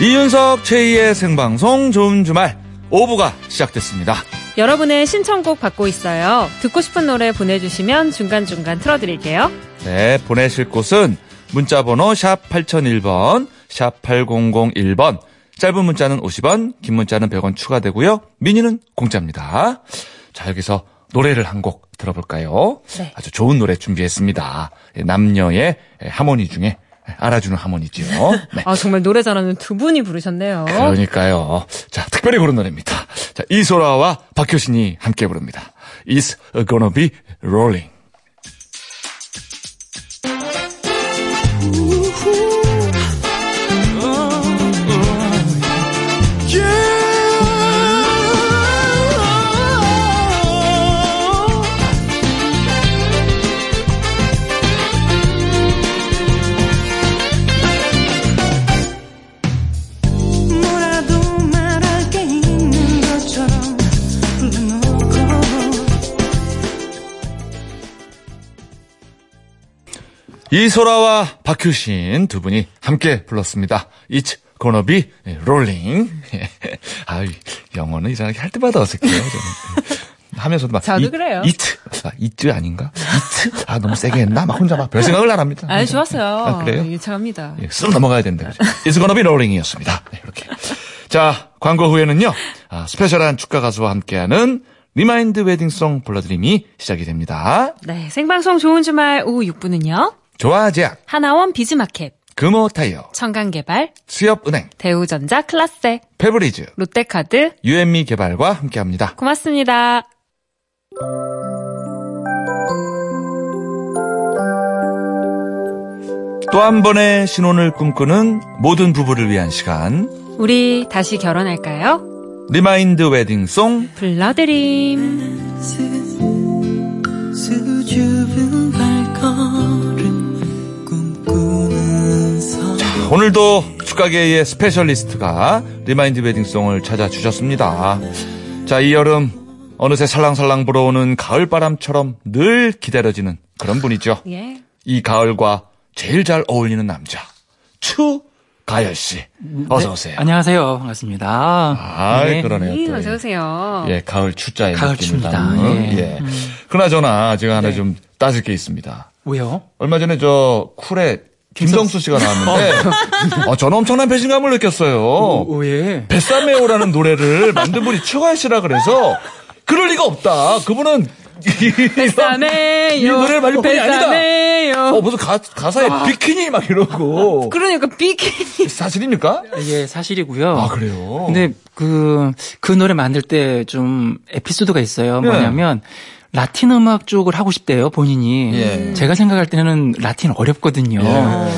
이윤석 최희의 생방송 좋은 주말 5부가 시작됐습니다. 여러분의 신청곡 받고 있어요. 듣고 싶은 노래 보내주시면 중간중간 틀어드릴게요. 네, 보내실 곳은 문자번호 샵 8001번, 샵 8001번, 짧은 문자는 50원, 긴 문자는 100원 추가되고요. 미니는 공짜입니다. 자, 여기서 노래를 한 곡 들어볼까요? 네. 아주 좋은 노래 준비했습니다. 예, 남녀의 하모니 중에 알아주는 하모니죠. 네. 아, 정말 노래 잘하는 두 분이 부르셨네요. 그러니까요. 자, 특별히 고른 노래입니다. 자, 이소라와 박효신이 함께 부릅니다. It's gonna be rolling. 이소라와 박효신 두 분이 함께 불렀습니다. It's gonna be rolling. 아, 영어는 이상하게 할 때마다 어색해요. 저는. 하면서도 막 저도 이- 그래요. it, 아, it 아닌가? it, 아 너무 세게 했나? 막 혼자 막 별 생각을 안 합니다. 아, 좋았어요. 아, 그래요? 유창합니다. 예, 쓱 넘어가야 된다. It's gonna be rolling이었습니다. 네, 이렇게. 자, 광고 후에는요, 아, special한 축가 가수와 함께하는 remind wedding song 불러드림이 시작이 됩니다. 네, 생방송 좋은 주말 오후 6부는요. 조아제약, 하나원 비즈마켓, 금호타이어, 청강개발, 수협은행, 대우전자 클라세, 페브리즈, 롯데카드, 유앤미 개발과 함께합니다. 고맙습니다. 또 한 번의 신혼을 꿈꾸는 모든 부부를 위한 시간, 우리 다시 결혼할까요? remind wedding song 불러드림. 수줍은 발걸 오늘도 축가계의 specialist가 remind wedding song을 찾아주셨습니다. 자, 이 여름 어느새 살랑살랑 불어오는 가을바람처럼 늘 기다려지는 그런 분이죠. 예. 이 가을과 제일 잘 어울리는 남자, 추가열 씨. 어서 오세요. 안녕하세요. 반갑습니다. 아, 네. 그러네요. 네, 또. 어서 오세요. 예, 가을 추자의 가을 춥니다. 예. 예. 그나저나 제가 하나 네. 좀 따질 게 있습니다. 왜요? 얼마 전에 저 쿨에 김성수 씨가 나왔는데, 어, 저는 엄청난 배신감을 느꼈어요. 왜? 뱃사메오라는 노래를 만든 분이 추가열 씨라 그래서 그럴 리가 없다. 그분은 이- 노래를 만든 분이 아니다. 어, 무슨 가, 가사에 비키니 막 이러고. 그러니까 비키니. 사실입니까? 예, 사실이고요. 아, 그래요? 근데 그, 그 노래 만들 때 좀 에피소드가 있어요. 네. 뭐냐면, 라틴 음악 쪽을 하고 싶대요, 본인이. 예. 제가 생각할 때는 라틴 어렵거든요. 예.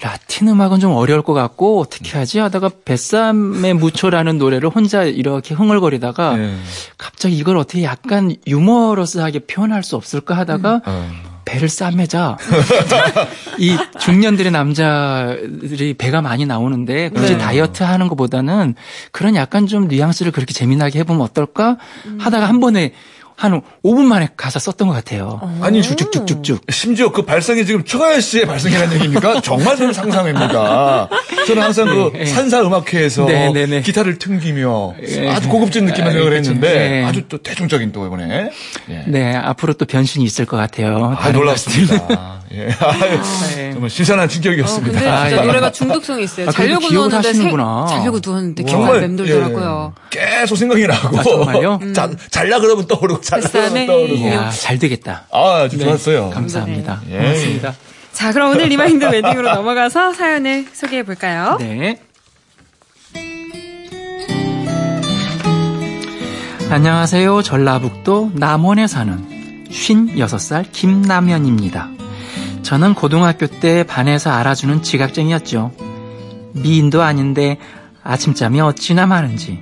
라틴 음악은 좀 어려울 것 같고, 어떻게 하지? 하다가 뱃삼의 무초라는 노래를 혼자 이렇게 흥얼거리다가, 예. 갑자기 이걸 어떻게 약간 유머러스하게 표현할 수 없을까 하다가, 어. 배를 싸매자 이 중년들의 남자들이 배가 많이 나오는데 굳이 네. 다이어트 하는 것보다는 그런 약간 좀 뉘앙스를 그렇게 재미나게 해보면 어떨까 하다가 한 번에 한 5분 만에 가사 썼던 것 같아요. 아니, 쭉쭉쭉쭉. 심지어 그 발성이 지금 추가열 씨의 발성이라는 얘기입니까? 정말 저는 상상입니다. 저는 항상 그 네. 산사 음악회에서 네, 네, 네. 기타를 튕기며 예. 아주 고급진 느낌을 아, 생각을. 했는데 네. 아주 또 대중적인 또 이번에. 예. 네, 앞으로 또 변신이 있을 것 같아요. 아, 놀랍습니다. 예. 아유, 네. 정말 신선한 어, 충격이었습니다. 근데 아, 진짜 예. 노래가 중독성이 있어요. 아, 자려고 누웠는데 하시는구나. 자려고 누웠는데 정말, 맴돌더라고요. 예, 계속 생각이 나고. 아, 정말요? 자, 잘라 그러면 떠오르고, 잘라 그러면. 떠오르고. 이야, 잘 되겠다. 아, 아주 좋았어요. 감사합니다. 예. 고맙습니다. 자, 그럼 오늘 remind wedding으로 넘어가서 사연을 소개해 볼까요? 네. 안녕하세요. 전라북도 남원에 사는 56살 김남현입니다. 저는 고등학교 때 반에서 알아주는 지각쟁이였죠. 미인도 아닌데 아침잠이 어찌나 많은지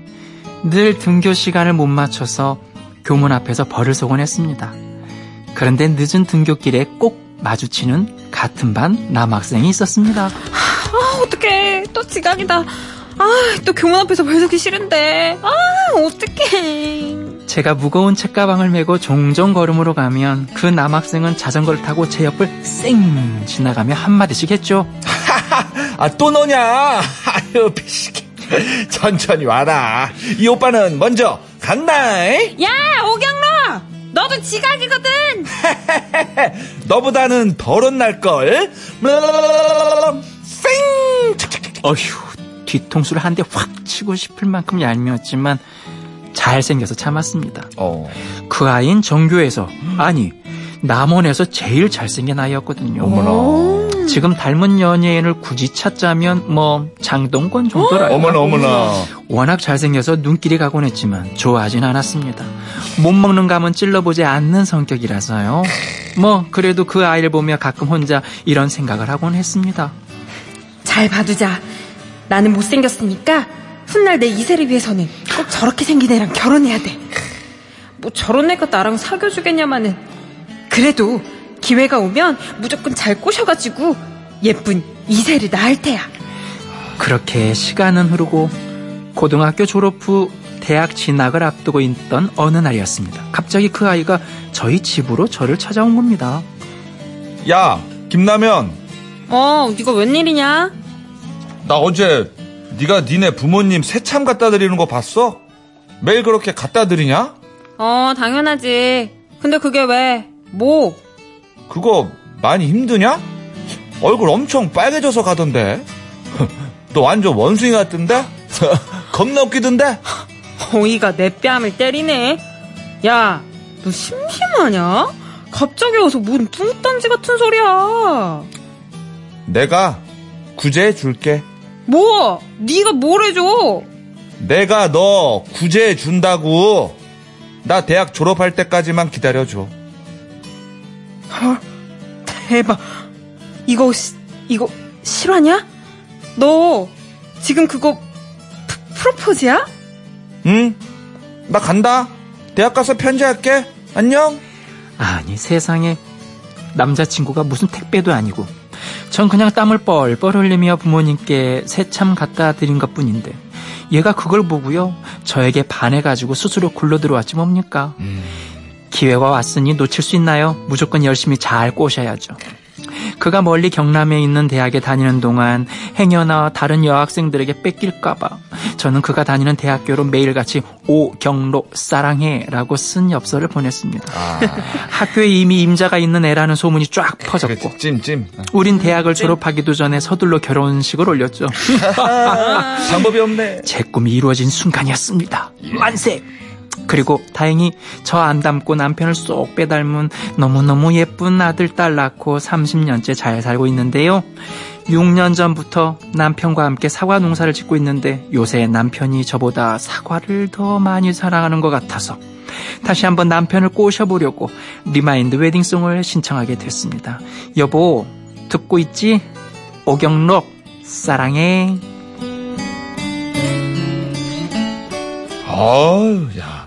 늘 등교 시간을 못 맞춰서 교문 앞에서 벌을 쏘곤 했습니다. 그런데 늦은 등교길에 꼭 마주치는 같은 반 남학생이 있었습니다. 아, 어떡해. 또 지각이다. 아, 또 교문 앞에서 벌서기 싫은데. 아, 어떡해. 제가 무거운 책가방을 메고 종종 걸음으로 가면 그 남학생은 자전거를 타고 제 옆을 쌩 지나가며 한마디씩 했죠. 아, 또 너냐? 아유, 비시기. 천천히 와라. 이 오빠는 먼저 간다. 야, 오경로! 너도 지각이거든! 너보다는 더런 날걸. 쌩! 어휴, 뒤통수를 한 대 확 치고 싶을 만큼 얄미웠지만 잘생겨서 참았습니다. 어. 그 아이는 전교에서, 아니, 남원에서 제일 잘생긴 아이였거든요. 어머나. 지금 닮은 연예인을 굳이 찾자면 뭐 장동건 정도라요. 어머나, 어머나. 워낙 잘생겨서 눈길이 가곤 했지만 좋아하진 않았습니다. 못 먹는 감은 찔러보지 않는 성격이라서요. 뭐 그래도 그 아이를 보며 가끔 혼자 이런 생각을 하곤 했습니다. 잘 봐두자. 나는 못생겼으니까 훗날 내 이세를 위해서는 꼭 저렇게 생긴 애랑 결혼해야 돼. 뭐 저런 애가 나랑 사귀어주겠냐마는. 그래도 기회가 오면 무조건 잘 꼬셔가지고 예쁜 이세를 낳을 테야. 그렇게 시간은 흐르고 고등학교 졸업 후 대학 진학을 앞두고 있던 어느 날이었습니다. 갑자기 그 아이가 저희 집으로 저를 찾아온 겁니다. 야, 김라면. 어, 네가 웬일이냐? 나 어제 네가 니네 부모님 새참 갖다 드리는 거 봤어? 매일 그렇게 갖다 드리냐? 어, 당연하지. 근데 그게 왜? 뭐? 그거 많이 힘드냐? 얼굴 엄청 빨개져서 가던데. 너 완전 원숭이 같던데? 겁나 웃기던데? 어이가 내 뺨을 때리네. 야, 너 심심하냐? 갑자기 와서 뭔 뚱딴지 같은 소리야. 내가 구제해 줄게. 뭐? 네가 뭘 해줘? 내가 너 구제해 준다고. 나 대학 졸업할 때까지만 기다려줘. 대박. 이거 시- 이거 실화냐? 너 지금 그거 프, 프로포즈야? 응? 나 간다. 대학 가서 편지할게. 안녕. 아니 세상에 남자친구가 무슨 택배도 아니고 전 그냥 땀을 뻘뻘 흘리며 부모님께 새참 갖다 드린 것 뿐인데 얘가 그걸 보고요 저에게 반해가지고 스스로 굴러 들어왔지 뭡니까 기회가 왔으니 놓칠 수 있나요? 무조건 열심히 잘 꼬셔야죠. 그가 멀리 경남에 있는 대학에 다니는 동안 행여나 다른 여학생들에게 뺏길까봐 저는 그가 다니는 대학교로 매일같이 오경로 사랑해라고 쓴 엽서를 보냈습니다. 아, 학교에 이미 임자가 있는 애라는 소문이 쫙 퍼졌고 그치, 찜찜. 우린 대학을 졸업하기도 전에 서둘러 결혼식을 올렸죠. 방법이 없네. 제 꿈이 이루어진 순간이었습니다. 만세! 그리고 다행히 저 안 닮고 남편을 쏙 빼닮은 너무너무 예쁜 아들, 딸 낳고 30년째 잘 살고 있는데요. 6년 전부터 남편과 함께 사과 농사를 짓고 있는데 요새 남편이 저보다 사과를 더 많이 사랑하는 것 같아서 다시 한번 남편을 꼬셔보려고 remind wedding song을 신청하게 됐습니다. 여보, 듣고 있지? 오경록, 사랑해. 어우, 야.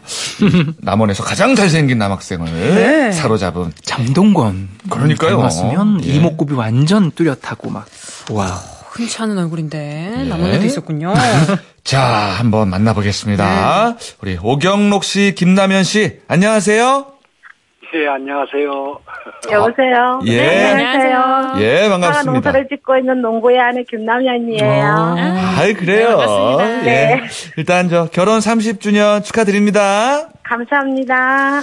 남원에서 가장 잘생긴 남학생을 네. 사로잡은. 장동건. 그러니까요. 닮았으면 예. 이목구비 완전 뚜렷하고 막. 와. 흔치 않은 얼굴인데 예. 남원에도 있었군요. 자, 한번 만나보겠습니다. 우리 오경록 씨, 김남현 씨, 안녕하세요. 네, 안녕하세요. 여보세요. 예. 네, 안녕하세요. 예, 반갑습니다. 농사를 짓고 있는 농부의 아내 김남현이에요. 아이, 그래요. 네, 반갑습니다. 예. 네. 일단 저 결혼 30주년 축하드립니다. 감사합니다.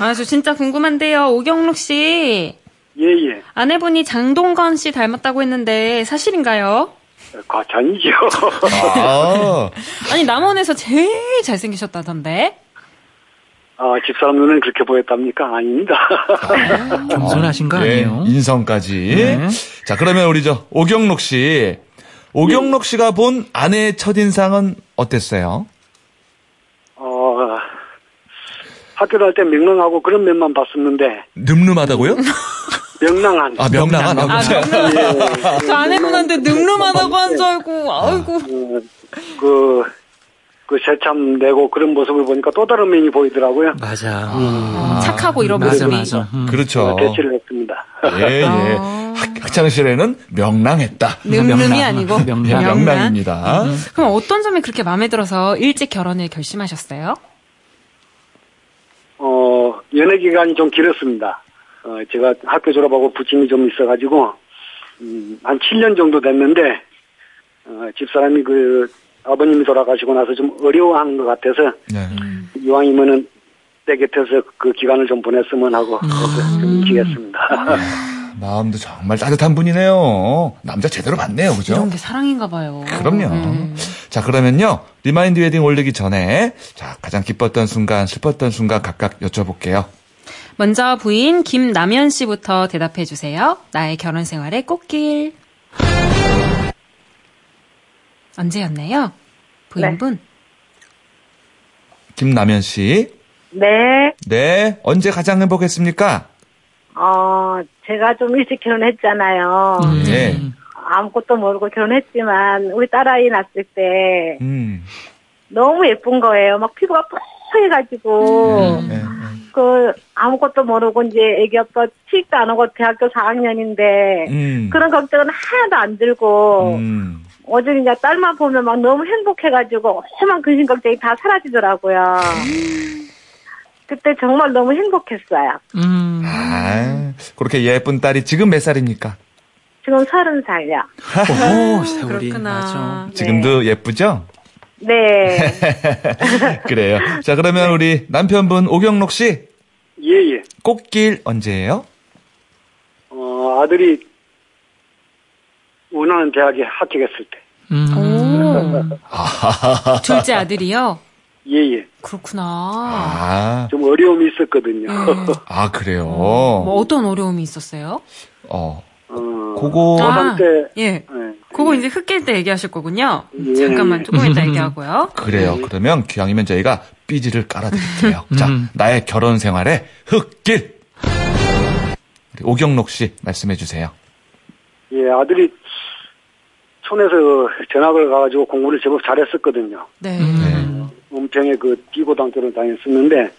아, 저 진짜 궁금한데요. 오경록 씨. 예, 예. 아내분이 장동건 씨 닮았다고 했는데 사실인가요? 과찬이죠. 아, 아니 남원에서 제일 잘생기셨다던데. 아, 집사람 눈은 그렇게 보였답니까? 아닙니다. 겸손하신 거 예, 아니에요? 인성까지. 네. 자, 그러면 우리 저 오경록 씨. 오경록 씨가 본 아내의 첫인상은 어땠어요? 어, 학교 다닐 때 명랑하고 그런 면만 봤었는데, 늠름하다고요? 명랑한. 아, 명랑한. 아, 아, 명랑. 저 아내 분한테 늠름하다고 한 줄 알고, 아이고. 어, 그, 그 새참 내고 그런 모습을 보니까 또 다른 면이 보이더라고요. 맞아. 어, 착하고 이런 맞아, 모습이. 맞아. 음. 그렇죠. 대치를 했습니다. 예, 예. 어. 학, 학창 시절에는 명랑했다. 늠름이 명랑. 아니고 명랑. 예, 명랑. 명랑입니다. 그럼 어떤 점이 그렇게 마음에 들어서 일찍 결혼을 결심하셨어요? 어, 연애 기간이 좀 길었습니다. 어, 제가 학교 졸업하고 부침이 좀 있어가지고, 음, 한 7년 정도 됐는데, 어, 집사람이 그, 아버님이 돌아가시고 나서 좀 어려워하는 것 같아서, 네. 이왕이면은 제 곁에서 그 기간을 좀 보냈으면 하고, 그래서 좀 지겠습니다. 마음도 정말 따뜻한 분이네요. 남자 제대로 봤네요, 그죠? 이런 게 사랑인가 봐요. 그럼요. 네. 자, 그러면요. remind wedding 올리기 전에 자, 가장 기뻤던 순간, 슬펐던 순간 각각 여쭤볼게요. 먼저 부인 김남현 씨부터 대답해 주세요. 나의 결혼 생활의 꽃길. 언제였나요? 부인분? 김남현 씨. 네. 네. 언제 가장 행복했습니까? 어, 제가 좀 일찍 결혼했잖아요. 네. 아무것도 모르고 결혼했지만, 우리 딸아이 낳았을 때, 음. 너무 예쁜 거예요. 막 피부가 뽀해가지고, 네, 네. 그, 아무것도 모르고 이제 애기 아빠 취직도 안 하고 대학교 4학년인데, 음. 그런 걱정은 하나도 안 들고, 음. 어제 이제 딸만 보면 막 너무 행복해가지고, 험한 근심 걱정이 다 사라지더라고요. 그때 정말 너무 행복했어요. 음. 아, 그렇게 예쁜 딸이 지금 몇 살입니까? 지금 서른 살요. 오, 세월이. 그렇구나. 맞아. 지금도 예쁘죠? 네. 그래요. 자, 그러면 우리 남편분 오경록 씨. 예, 예. 꽃길 언제예요? 어, 아들이 원하는 대학에 합격했을 때. 음. 오. 둘째 아들이요? 예, 예. 그렇구나. 아, 좀 어려움이 있었거든요. 아, 그래요. 뭐 어떤 어려움이 있었어요? 어, 어, 그거, 아, 고3 때, 예. 예. 그거 이제 흑길 때 얘기하실 거군요. 예. 잠깐만 조금 이따 얘기하고요. 그래요. 그러면 기왕이면 저희가 삐지를 깔아드릴게요. 자, 음. 나의 결혼 생활의 흙길. 우리 오경록 씨 말씀해 주세요. 예, 아들이 촌에서 전학을 가가지고 공부를 제법 잘했었거든요. 네. 음. 은평에 그 비고등학교를 다녔었는데,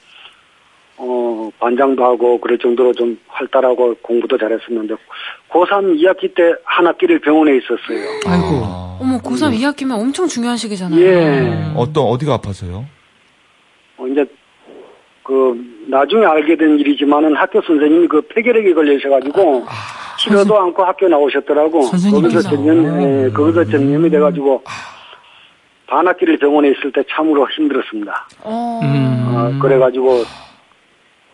어, 반장도 하고 그럴 정도로 좀 활달하고 공부도 잘했었는데, 고3 2학기 때 한 학기를 병원에 있었어요. 아이고. 아, 어머 고3 2학기면 엄청 중요한 시기잖아요. 예. 어떤 어디가 아파서요? 어, 이제, 그, 나중에 알게 된 일이지만은 학교 선생님이 그 폐결핵에 걸리셔가지고, 치료도 않고 학교 나오셨더라고. 선생님께서. 거기서 전염, 예, 거기서 전염이 돼가지고, 반 학기를 병원에 있을 때 참으로 힘들었습니다. 어. 음. 어, 그래가지고,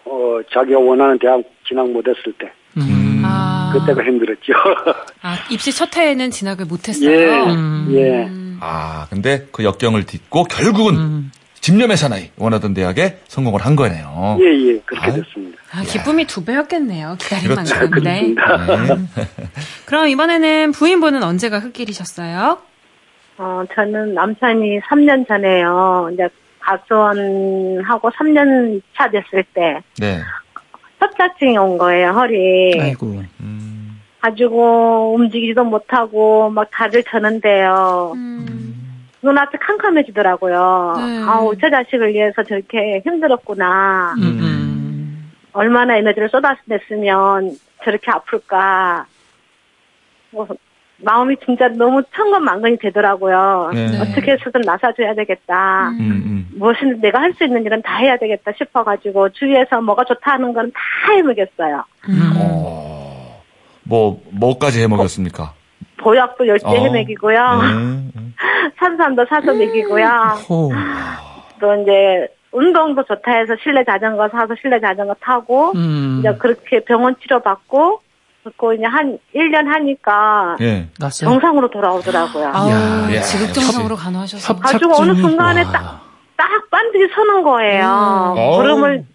어, 자기가 원하는 대학 진학 못했을 때, 음. 아. 그때가 힘들었죠. 아, 입시 첫 해에는 진학을 못했어요. 예, 음. 예. 아, 근데 그 역경을 딛고 결국은 음. 집념의 사나이 원하던 대학에 성공을 한 거네요. 예, 예, 그렇게 아유. 됐습니다. 아, 기쁨이 두 배였겠네요. 기다린 그렇죠. 만큼. 네. 그렇습니다. 네. 그럼 이번에는 부인분은 언제가 흑길이셨어요? 어, 저는 남편이 3년 전에요. 이제 가수원하고 3년 차 됐을 때 네. 협착증이 온 거예요, 허리. 아이고. 음, 가지고 움직이지도 못하고 막 다들 저는데요. 음. 눈앞이 캄캄해지더라고요. 네. 아우, 저 자식을 위해서 저렇게 힘들었구나. 음. 음. 얼마나 에너지를 쏟아냈으면 저렇게 아플까. 뭐, 마음이 진짜 너무 천근만근이 되더라고요. 네. 어떻게 해서든 나서줘야 되겠다. 음, 음. 무엇이든 내가 할 수 있는 일은 다 해야 되겠다 싶어가지고 주위에서 뭐가 좋다 하는 건 다 해먹였어요. 음. 어, 뭐, 뭐까지 해 먹였습니까? 보약도 열심히 어. 해먹이고요. 네. 산삼도 사서 먹이고요. 호. 또 이제 운동도 좋다 해서 실내 자전거 사서 실내 자전거 타고 음. 이제 그렇게 병원 치료 받고 그리고 이제 한 1년 하니까 예. 정상으로 돌아오더라고요. 아우, 야, 지극정성으로 간호하셔서. 가지고 어느 순간에 와. 딱- 딱 반드시 서는 거예요. 음. 걸음을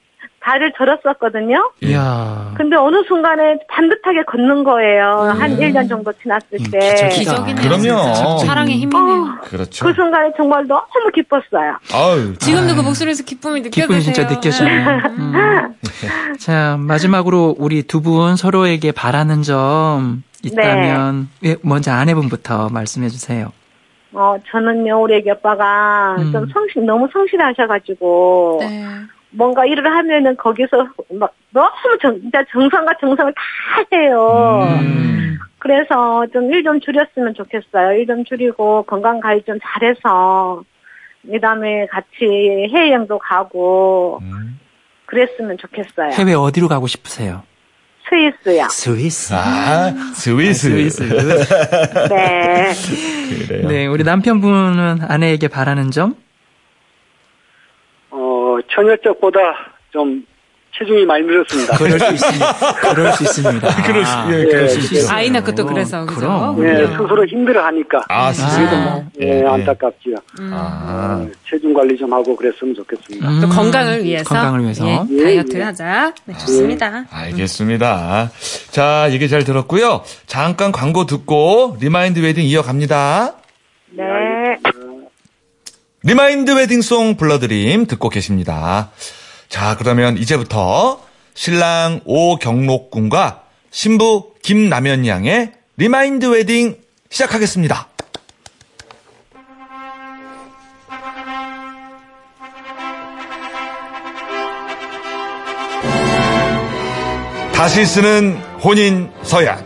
다리를 절었었거든요. 예. 이야. 근데 어느 순간에 반듯하게 걷는 거예요. 한 1년 정도 지났을 음, 때. 기적이네요. 그럼요. 사랑의 힘이네요. 어, 그렇죠. 그 순간에 정말 너무 기뻤어요. 아유. 지금도 그 목소리에서 기쁨이 느껴지세요. 기쁨이 진짜 느껴져요. 음. 자, 마지막으로 우리 두 분 서로에게 바라는 점 있다면 예, 먼저 아내분부터 말씀해 주세요. 어, 저는요, 우리 애기 아빠가 음. 좀 성실, 너무 성실하셔가지고, 네. 뭔가 일을 하면은 거기서 막 너무 정, 진짜 정성과 정성을 다 해요. 음. 그래서 좀 일 좀 줄였으면 좋겠어요. 일 좀 줄이고 건강 관리 좀 잘해서, 그 다음에 같이 해외여행도 가고, 음. 그랬으면 좋겠어요. 해외 어디로 가고 싶으세요? 스위스요. 스위스. 아, 스위스. 스위스. 네. 그래요. 네, 우리 남편분은 아내에게 바라는 점? 어, 처녀적보다 좀 체중이 많이 늘었습니다. 그럴 수 있습니다. 그럴 수 있습니다. 그럴 수, 예, 그럴 수 예, 있죠. 아이 낳고 또 그래서, 그죠? 예, 그럼요. 스스로 힘들어 하니까. 아, 스위스. 아, 예, 예. 안타깝지요. 아. 어, 체중 관리 좀 하고 그랬으면 좋겠습니다. 음, 또 건강을 위해서. 건강을 위해서. 예, 예, 다이어트를 예. 하자. 네, 좋습니다. 알겠습니다. 자, 얘기 잘 들었고요. 잠깐 광고 듣고 remind wedding 이어갑니다. 네. remind wedding song 불러드림 듣고 계십니다. 자, 그러면 이제부터 신랑 오경록 군과 신부 김남현 양의 remind wedding 시작하겠습니다. 다시 쓰는 혼인 서약.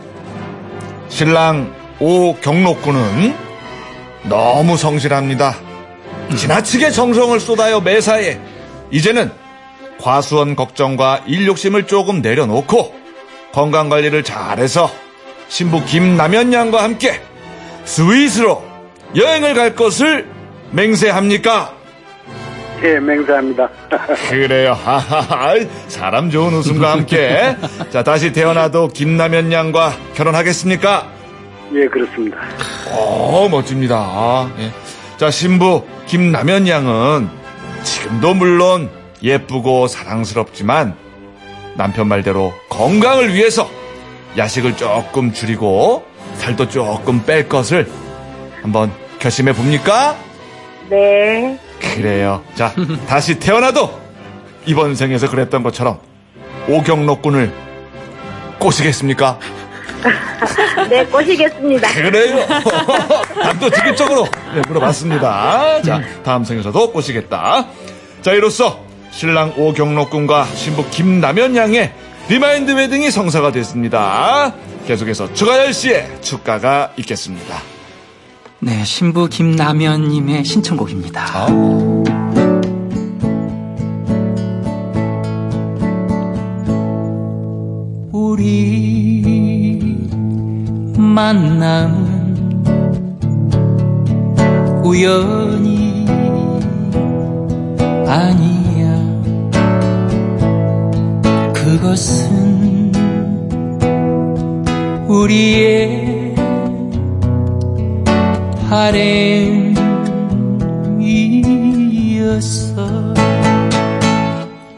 신랑 오경록 군은 너무 성실합니다. 지나치게 정성을 쏟아요 매사에 이제는 과수원 걱정과 일 욕심을 조금 내려놓고 건강 관리를 잘해서 신부 김남현 양과 함께 스위스로 여행을 갈 것을 맹세합니까? 예, 맹세합니다. 그래요. 하하하. 사람 좋은 웃음과 함께 자 다시 태어나도 김남현 양과 결혼하겠습니까? 예, 그렇습니다. 어, 멋집니다. 예. 자, 신부 김남현 양은 지금도 물론 예쁘고 사랑스럽지만 남편 말대로 건강을 위해서 야식을 조금 줄이고 살도 조금 뺄 것을 한번 결심해 봅니까? 네. 그래요. 자, 다시 태어나도 이번 생에서 그랬던 것처럼 오경록 군을 꼬시겠습니까? 네, 꼬시겠습니다. 그래요. 답도 직접적으로 네, 물어봤습니다. 자, 다음 생에서도 꼬시겠다. 자, 이로써 신랑 오경록 군과 신부 김남현 양의 remind wedding이 성사가 됐습니다. 계속해서 추가열 씨의 축가가 있겠습니다. 네, 신부 김남현님의 신청곡입니다. 우리 만남은 우연이 아니야. 그것은 우리의 바램이었어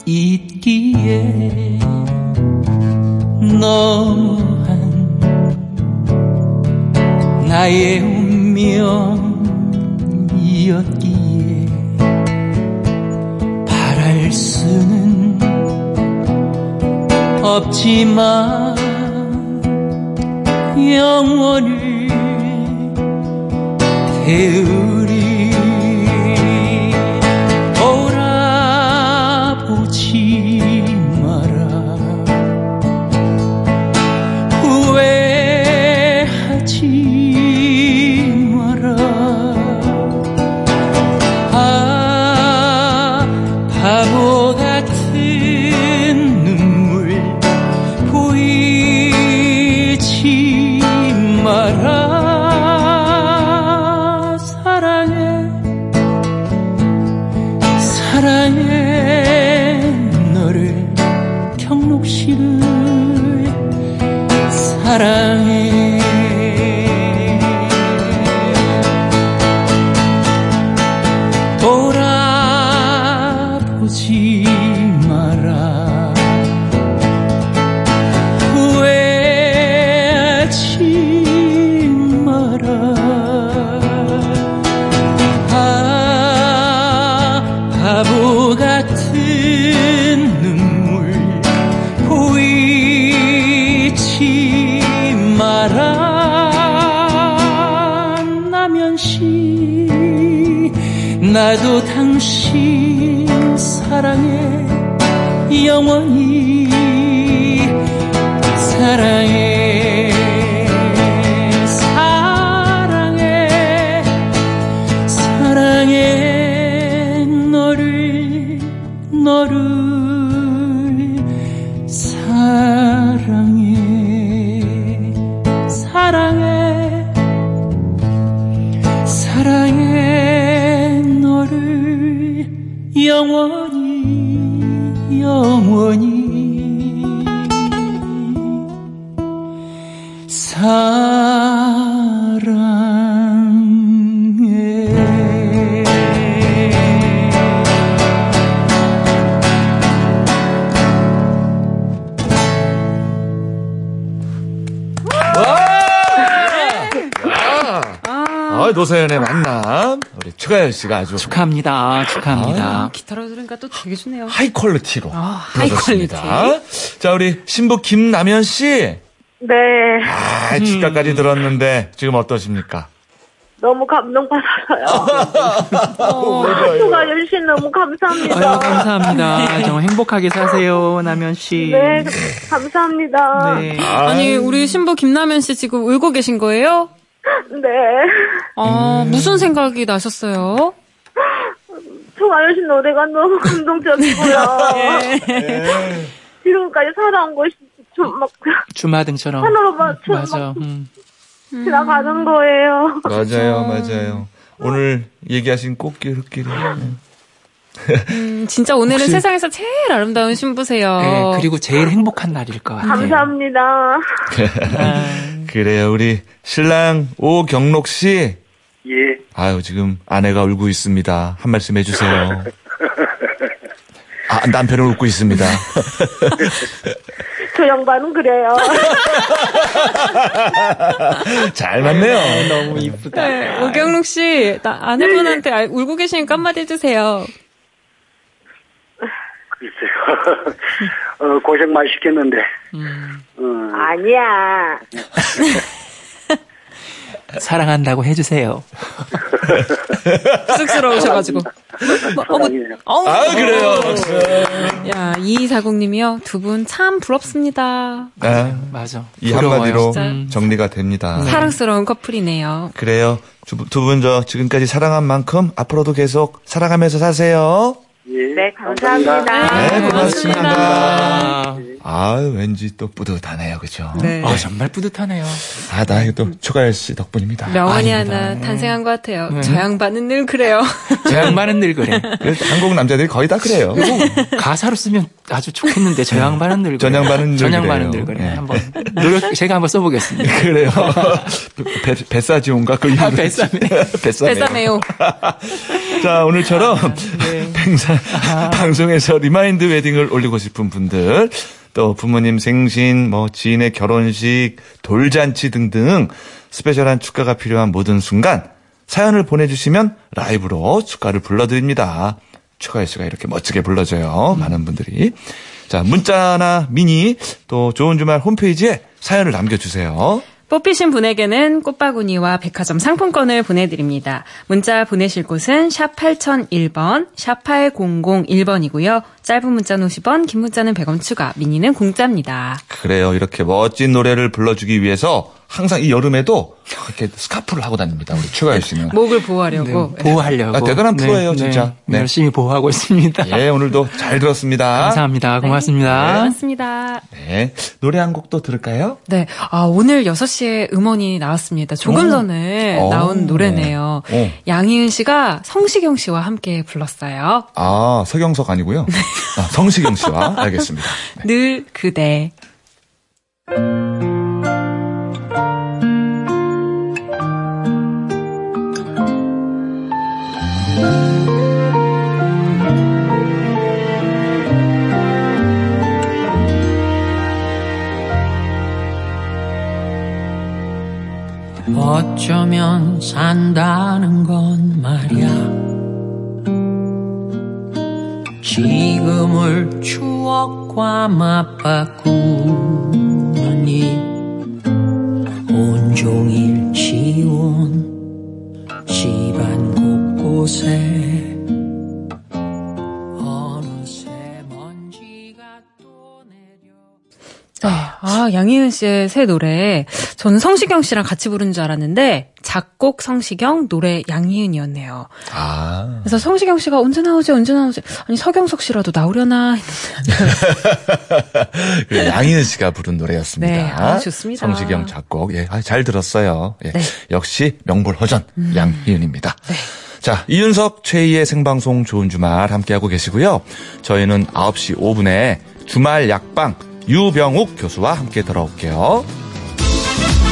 있기에 너 나의 운명이었기에 바랄 수는 없지만 영원을 배우 아, 노사연의 만남. 우리 추가열 씨가 아주 축하합니다. 축하합니다. 기타로 들으니까 또 되게 좋네요. high quality로. 아, 하이 불러줬습니다. 자, 우리 신부 김남현 씨. 네. 아, 축가까지 들었는데 지금 어떠십니까? 너무 감동받았어요. 추가열 씨 너무 감사합니다. 아유, 감사합니다. 정말 행복하게 사세요, 남현 씨. 네, 감사합니다. 네. 아니, 우리 신부 김남현 씨 지금 울고 계신 거예요? 네. 아, 무슨 생각이 나셨어요? 수가 열심 노래가 너무 감동적이고요. 지금까지 살아온 것이 좀 막 주마등처럼. 하나로만 맞아. 막 음. 지나가는 거예요. 맞아요, 맞아요. 오늘 얘기하신 꽃길 흙길이. 음, 진짜 오늘은 혹시- 세상에서 제일 아름다운 신부세요. 네, 그리고 제일 행복한 날일 것 같아요. 감사합니다. 아, 그래요, 우리 신랑 오경록 씨. 예. 아유, 지금 아내가 울고 있습니다. 한 말씀 해주세요. 아, 남편은 웃고 있습니다. 저 양반은 그래요. 잘 맞네요. 너무 이쁘다. 네, 오경록 씨, 나 아내분한테 알- 울고 계시니까 한마디 해주세요. 글쎄요. 어, 고생 많이 시켰는데. 어, 아니야. 사랑한다고 해주세요. 쑥스러우셔가지고. 뭐, 어머, 사랑해요. 어머. 아, 그래요. 야, 2240님이요. 두 분 참 부럽습니다. 아, 맞아. 이 부러워요. 한마디로 진짜. 정리가 됩니다. 사랑스러운 커플이네요. 그래요. 두 분 저 지금까지 사랑한 만큼 앞으로도 계속 사랑하면서 사세요. 예. 네, 감사합니다. 네, 고맙습니다. 아, 아, 왠지 또 뿌듯하네요, 그죠? 네. 아, 정말 뿌듯하네요. 아, 나 이거 또 추가열 씨 덕분입니다. 명언이 아닙니다. 하나 네. 탄생한 것 같아요. 저 양반은 늘 그래요. 저 양반은 늘 그래. 그래서 한국 남자들이 거의 다 그래요. 가사로 쓰면 아주 좋겠는데 저 양반은 늘 그래. 전 양반은 늘전 양반은 그래요. 늘 그래. 네. 한번 노력 제가 한번 써보겠습니다. 그래요. 배, 뱃사지온가 그 아, 이름이- 뱃사네. 뱃사네요. 뱃사네요. 자, 오늘처럼 네. 팽사 방송에서 remind wedding을 올리고 싶은 분들, 또 부모님 생신, 뭐 지인의 결혼식, 돌잔치 등등 special한 축가가 필요한 모든 순간 사연을 보내주시면 라이브로 축가를 불러드립니다. 추가열 씨가 이렇게 멋지게 불러줘요. 많은 분들이. 자, 문자나 미니, 또 좋은 주말 홈페이지에 사연을 남겨주세요. 뽑히신 분에게는 꽃바구니와 백화점 상품권을 보내드립니다. 문자 보내실 곳은 샵 8001번, 샵 8001번이고요. 짧은 문자는 50원, 긴 문자는 100원 추가, 미니는 공짜입니다. 그래요. 이렇게 멋진 노래를 불러주기 위해서 항상 이 여름에도 이렇게 스카프를 하고 다닙니다. 우리 추가열 씨는. 목을 네, 보호하려고. 보호하려고. 아, 대단한 프로예요, 진짜. 네. 열심히 보호하고 있습니다. 예, 오늘도 잘 들었습니다. 감사합니다. 고맙습니다. 고맙습니다. 네. 노래 한곡또 들을까요? 네. 아, 오늘 6시에 음원이 나왔습니다. 조금 오. 전에 오. 나온 노래네요. 오. 양희은 씨가 성시경 씨와 함께 불렀어요. 아, 서경석 아니고요. 아, 성시경 씨와 알겠습니다. 늘 그대. 어쩌면 산다는 건 말이야. 지금을 추억과 맞바꾸니 온종일 지운 집안 곳곳에 네. 아, 양희은 씨의 새 노래. 저는 성시경 씨랑 같이 부른 줄 알았는데, 작곡 성시경, 노래 양희은이었네요. 아. 그래서 성시경 씨가 언제 나오지, 언제 나오지. 아니, 서경석 씨라도 나오려나 했는데. 그래, 양희은 씨가 부른 노래였습니다. 네, 아, 좋습니다. 성시경 작곡. 예, 아, 잘 들었어요. 예. 네. 음. 역시 명불허전 양희은입니다. 자, 이윤석 최희의 생방송 좋은 주말 함께하고 계시고요. 저희는 9시 5분에 주말 약방 유병욱 교수와 함께 돌아올게요. Thank you.